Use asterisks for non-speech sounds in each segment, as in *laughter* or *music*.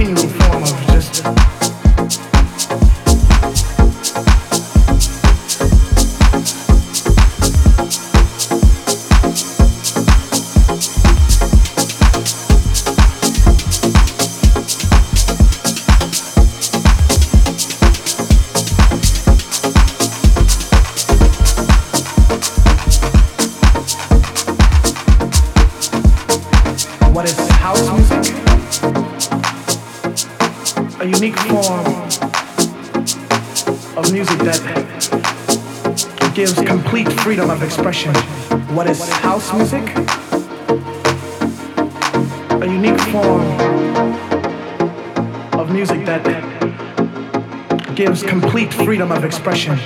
continuing house music, a unique form of music that gives complete freedom of expression.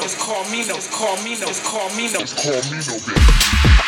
Just call me. Carmino, call me. Carmino, call me. Carmino, call me, Carmino, call me Carmino,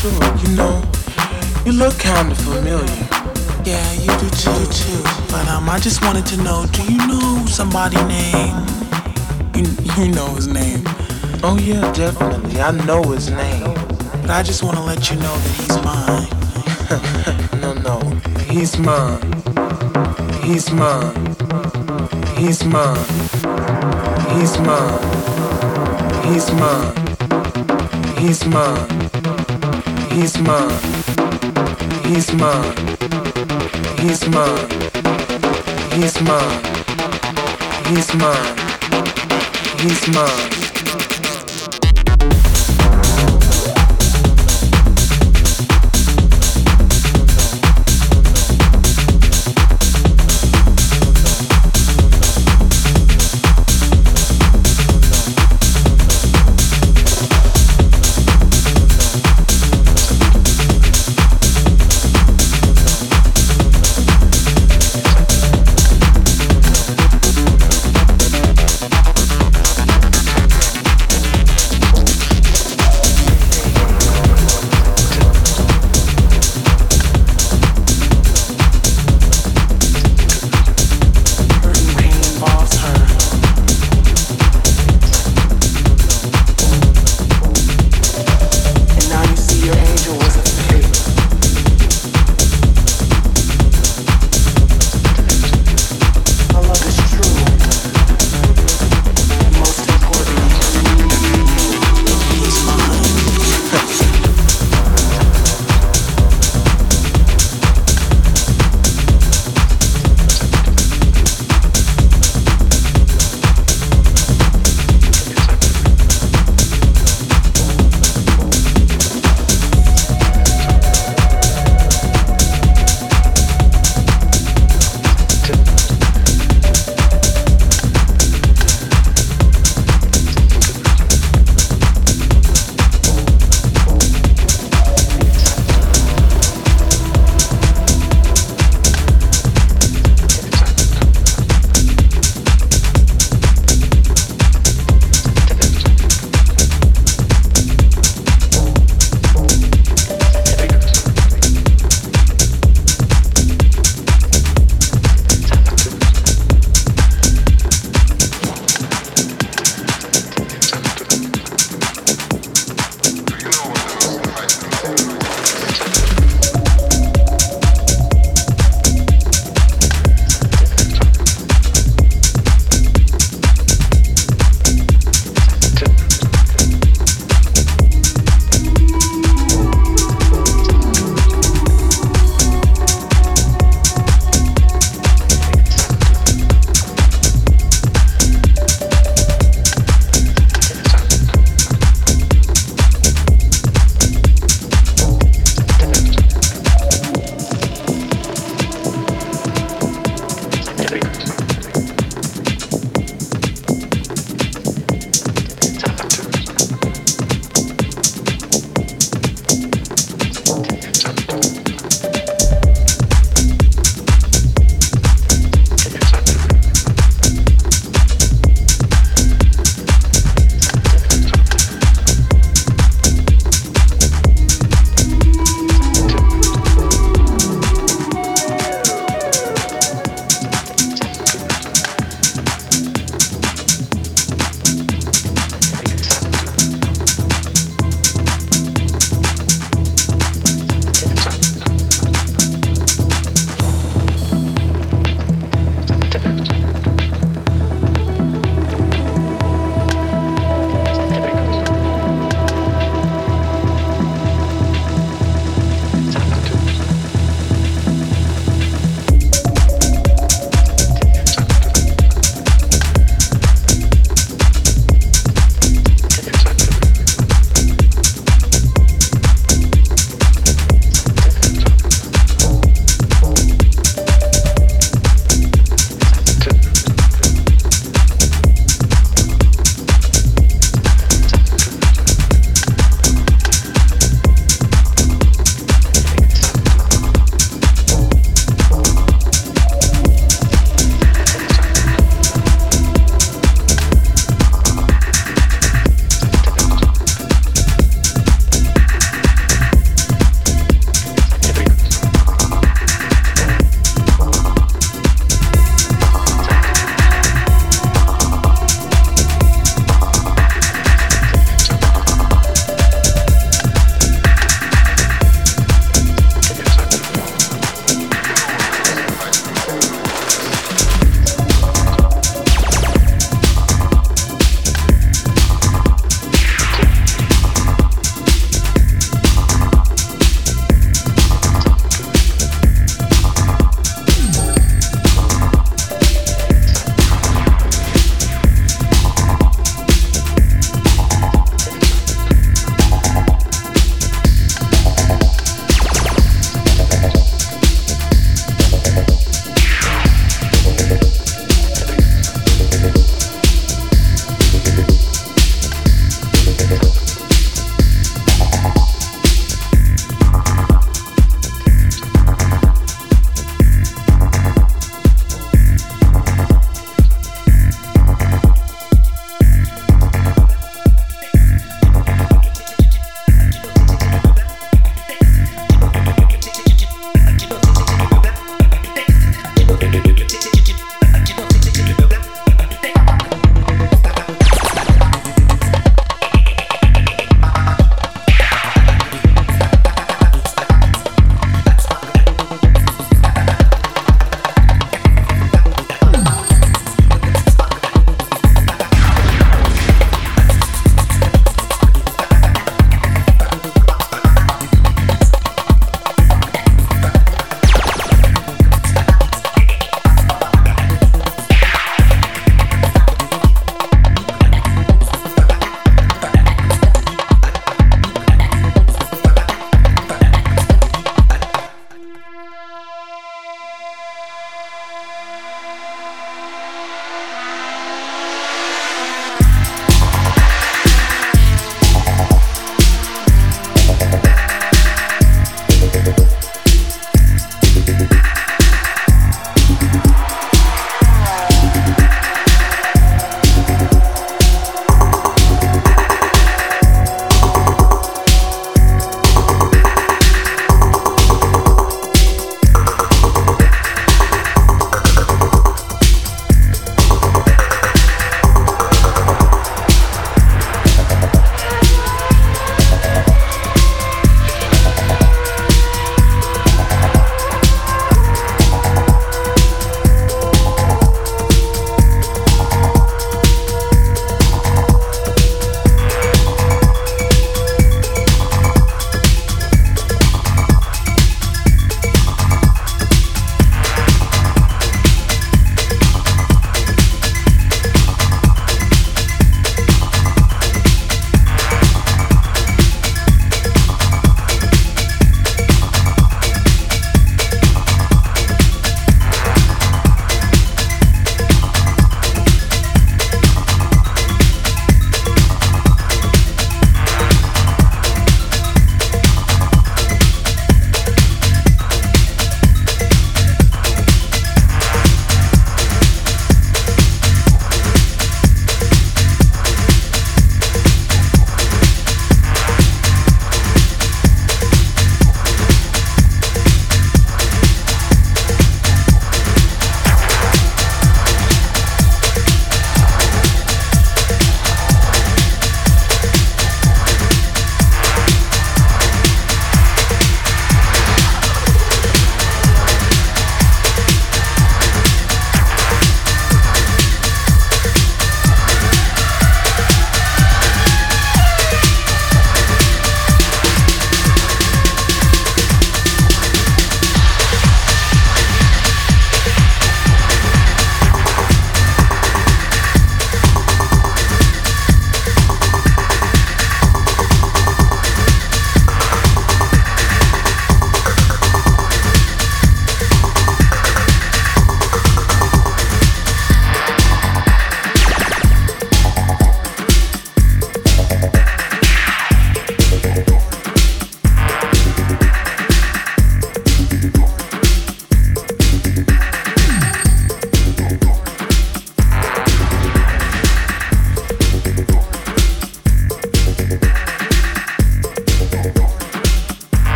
sure, you know, you look kinda familiar. Yeah, you do too, too. But um, I just wanted to know, do you know somebody name? You, you know his name. Oh yeah, definitely. I know his name. But I just wanna let you know that he's mine. *laughs* no, no, he's mine. He's mine. He's mine. He's mine. He's mine. He's mine. He's mine. He's mine. He's mine. He's mine. He's mine. He's mine.